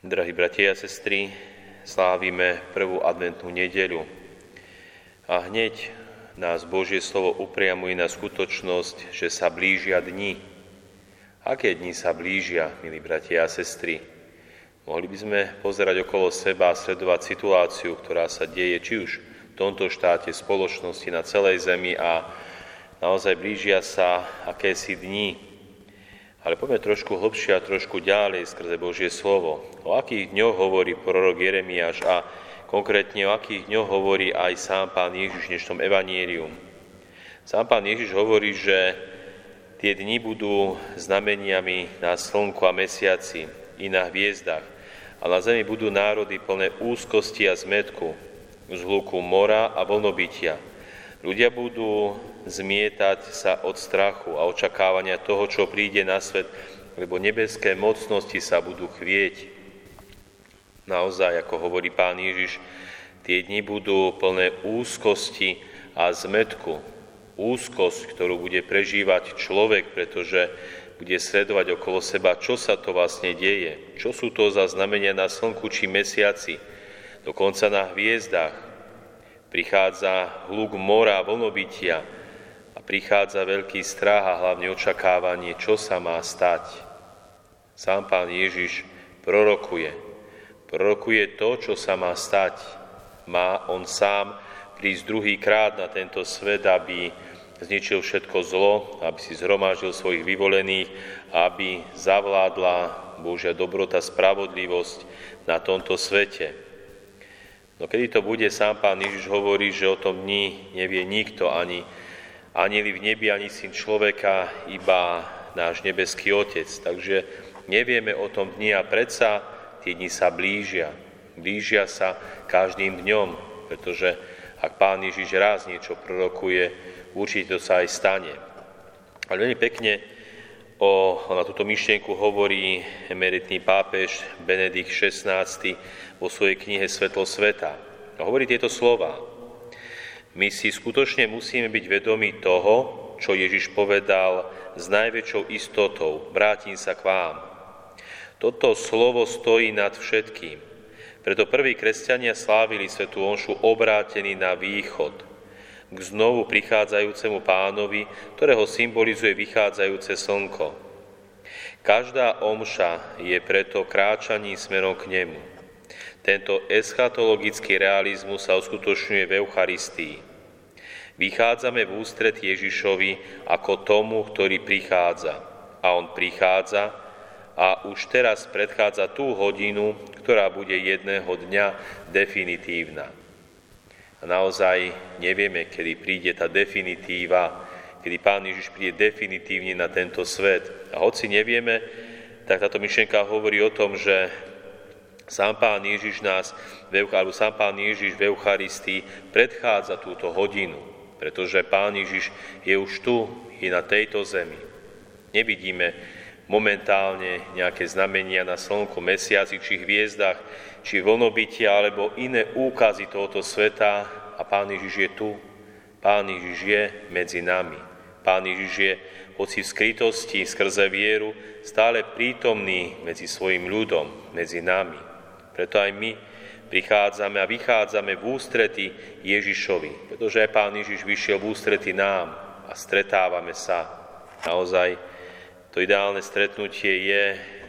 Drahí bratia a sestry, slávime prvú adventnú nedeľu a hneď nás Božie slovo upriamuje na skutočnosť, že sa blížia dni. Aké dni sa blížia, milí bratia a sestry? Mohli by sme pozerať okolo seba a sledovať situáciu, ktorá sa deje či už v tomto štáte, spoločnosti, na celej zemi a naozaj blížia sa akési dni, ale poďme trošku hlbšie a trošku ďalej skrze Božie slovo. O akých dňoch hovorí prorok Jeremiáš a konkrétne o akých dňoch hovorí aj sám pán Ježiš v dnešnom evanielium. Sám pán Ježiš hovorí, že tie dni budú znameniami na slnku a mesiaci i na hviezdach a na zemi budú národy plné úzkosti a zmetku, z hluku mora a vlnobytia. Ľudia budú zmietať sa od strachu a očakávania toho, čo príde na svet, lebo nebeské mocnosti sa budú chvieť. Naozaj, ako hovorí pán Ježiš, tie dni budú plné úzkosti a zmetku. Úzkosť, ktorú bude prežívať človek, pretože bude sledovať okolo seba, čo sa to vlastne deje, čo sú to za znamenia na slnku či mesiaci, dokonca na hviezdach. Prichádza hluk mora, vlnobytia, prichádza veľký strach a hlavne očakávanie, čo sa má stať. Sám pán Ježiš prorokuje. Prorokuje to, čo sa má stať. Má on sám prísť druhý krát na tento svet, aby zničil všetko zlo, aby si zhromaždil svojich vyvolených, aby zavládla Božia dobrota, spravodlivosť na tomto svete. No kedy to bude, sám pán Ježiš hovorí, že o tom dni nevie nikto, ani anieli v nebi, ani syn človeka, iba náš nebeský Otec. Takže nevieme o tom dni a predsa tie dni sa blížia. Blížia sa každým dňom, pretože ak Pán Ježiš raz niečo prorokuje, určite to sa aj stane. Ale veľmi pekne o, na túto myšlienku hovorí emeritný pápež Benedikt XVI vo svojej knihe Svetlo sveta. A hovorí tieto slova. My si skutočne musíme byť vedomi toho, čo Ježiš povedal s najväčšou istotou. Vrátim sa k vám. Toto slovo stojí nad všetkým. Preto prví kresťania slávili Svetu Onšu obrátení na východ, k znovu prichádzajúcemu pánovi, ktorého symbolizuje vychádzajúce slnko. Každá omša je preto kráčaním smerom k nemu. Tento eschatologický realizmus sa uskutočňuje v Eucharistii. Vychádzame v ústred Ježišovi ako tomu, ktorý prichádza. A on prichádza a už teraz predchádza tú hodinu, ktorá bude jedného dňa definitívna. A naozaj nevieme, kedy príde tá definitíva, kedy Pán Ježiš príde definitívne na tento svet. A hoci nevieme, tak táto myšlienka hovorí o tom, že Sám Pán Ježiš nás, alebo sám Pán Ježiš v Eucharistii predchádza túto hodinu, pretože Pán Ježiš je už tu, i na tejto zemi. Nevidíme momentálne nejaké znamenia na slnku, mesiaci či hviezdach, či vlnobytia alebo iné úkazy tohoto sveta a Pán Ježiš je tu. Pán Ježiš je medzi nami. Pán Ježiš je, hoci v skrytosti skrze vieru, stále prítomný medzi svojim ľudom, medzi nami. Preto aj my prichádzame a vychádzame v ústrety Ježišovi, pretože aj Pán Ježiš vyšiel v ústrety nám a stretávame sa. Naozaj to ideálne stretnutie je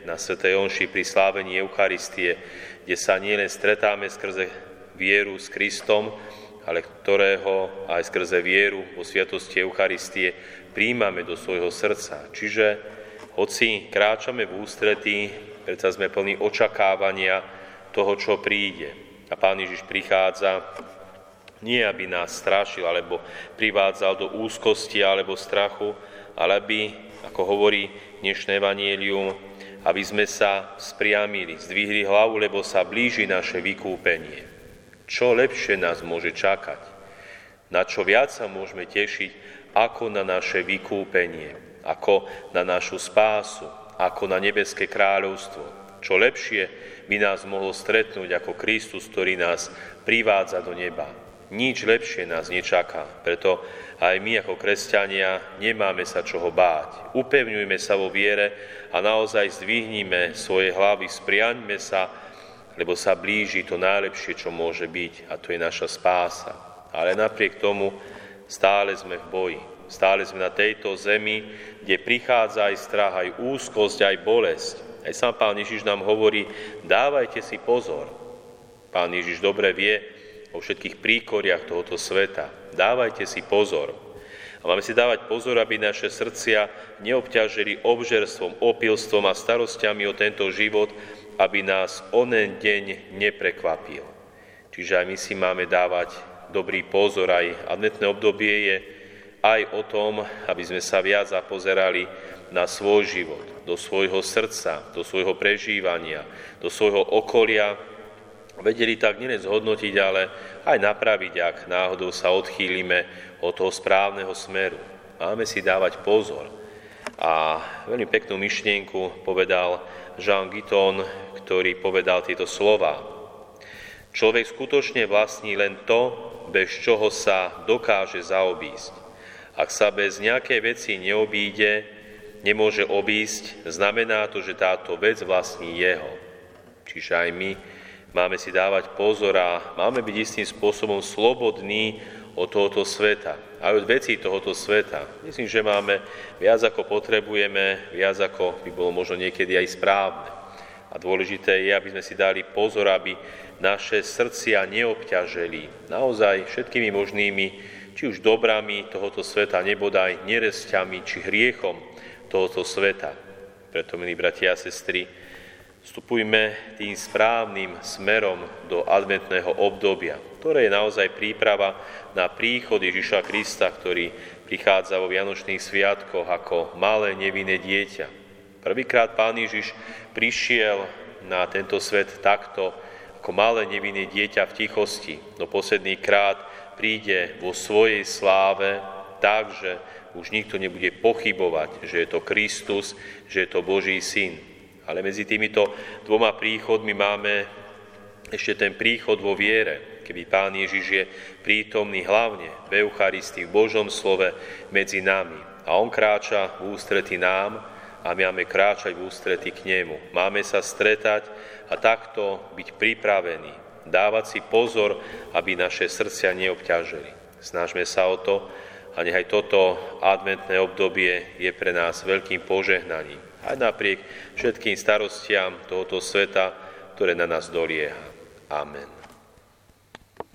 na Sv. Jonši pri slávení Eucharistie, kde sa nielen stretáme skrze vieru s Kristom, ale ktorého aj skrze vieru vo sviatosti Eucharistie príjmame do svojho srdca. Čiže hoci kráčame v ústretí, predsa sme plní očakávania, toho, čo príde. A Pán Ježiš prichádza nie, aby nás strašil, alebo privádzal do úzkosti alebo strachu, ale aby, ako hovorí dnešné evanielium, aby sme sa spriamili, zdvihli hlavu, lebo sa blíži naše vykúpenie. Čo lepšie nás môže čakať? Na čo viac sa môžeme tešiť, ako na naše vykúpenie, ako na našu spásu, ako na nebeské kráľovstvo. Čo lepšie by nás mohol stretnúť ako Kristus, ktorý nás privádza do neba. Nič lepšie nás nečaká, preto aj my ako kresťania nemáme sa čoho báť. Upevňujme sa vo viere a naozaj zdvihnime svoje hlavy, spriaňme sa, lebo sa blíži to najlepšie, čo môže byť, a to je naša spása. Ale napriek tomu stále sme v boji. Stále sme na tejto zemi, kde prichádza aj strach, aj úzkosť, aj bolesť. Aj sám Pán Ježiš nám hovorí, dávajte si pozor. Pán Ježiš dobre vie, vo všetkých príkoriach tohoto sveta. Dávajte si pozor. A máme si dávať pozor, aby naše srdcia neobťažili obžerstvom, opilstvom a starostiami o tento život, aby nás onen deň neprekvapil. Čiže aj my si máme dávať dobrý pozor, aj adventné obdobie je aj o tom, aby sme sa viac zapozerali na svoj život, do svojho srdca, do svojho prežívania, do svojho okolia, vedeli tak nielen zhodnotiť, ale aj napraviť, ak náhodou sa odchýlime od toho správneho smeru. Máme si dávať pozor. A veľmi peknú myšlienku povedal Jean Guiton, ktorý povedal tieto slova. Človek skutočne vlastní len to, bez čoho sa dokáže zaobísť. Ak sa bez nejakej veci neobíde, nemôže obísť, znamená to, že táto vec vlastní jeho. Čiže aj my Máme si dávať pozor a máme byť istým spôsobom slobodní od tohoto sveta, aj od vecí tohoto sveta. Myslím, že máme viac ako potrebujeme, viac ako by bolo možno niekedy aj správne. A dôležité je, aby sme si dali pozor, aby naše srdcia neobťaželi naozaj všetkými možnými, či už dobrami tohoto sveta, nebodaj neresťami, či hriechom tohoto sveta. Preto, milí bratia a sestry, Vstupujme tým správnym smerom do adventného obdobia, ktoré je naozaj príprava na príchod Ježiša Krista, ktorý prichádza vo Vianočných sviatkoch ako malé nevinné dieťa. Prvýkrát Pán Ježiš prišiel na tento svet takto, ako malé nevinné dieťa v tichosti, no posledný krát príde vo svojej sláve tak, že už nikto nebude pochybovať, že je to Kristus, že je to Boží syn. Ale medzi týmito dvoma príchodmi máme ešte ten príchod vo viere, keby Pán Ježiš je prítomný hlavne v Eucharistii, v Božom slove medzi nami. A On kráča v ústrety nám a my máme kráčať v ústrety k Nemu. Máme sa stretať a takto byť pripravení, dávať si pozor, aby naše srdcia neobťažili. Snažme sa o to a nechaj toto adventné obdobie je pre nás veľkým požehnaním aj napriek všetkým starostiam tohoto sveta, ktoré na nás dolieha. Amen.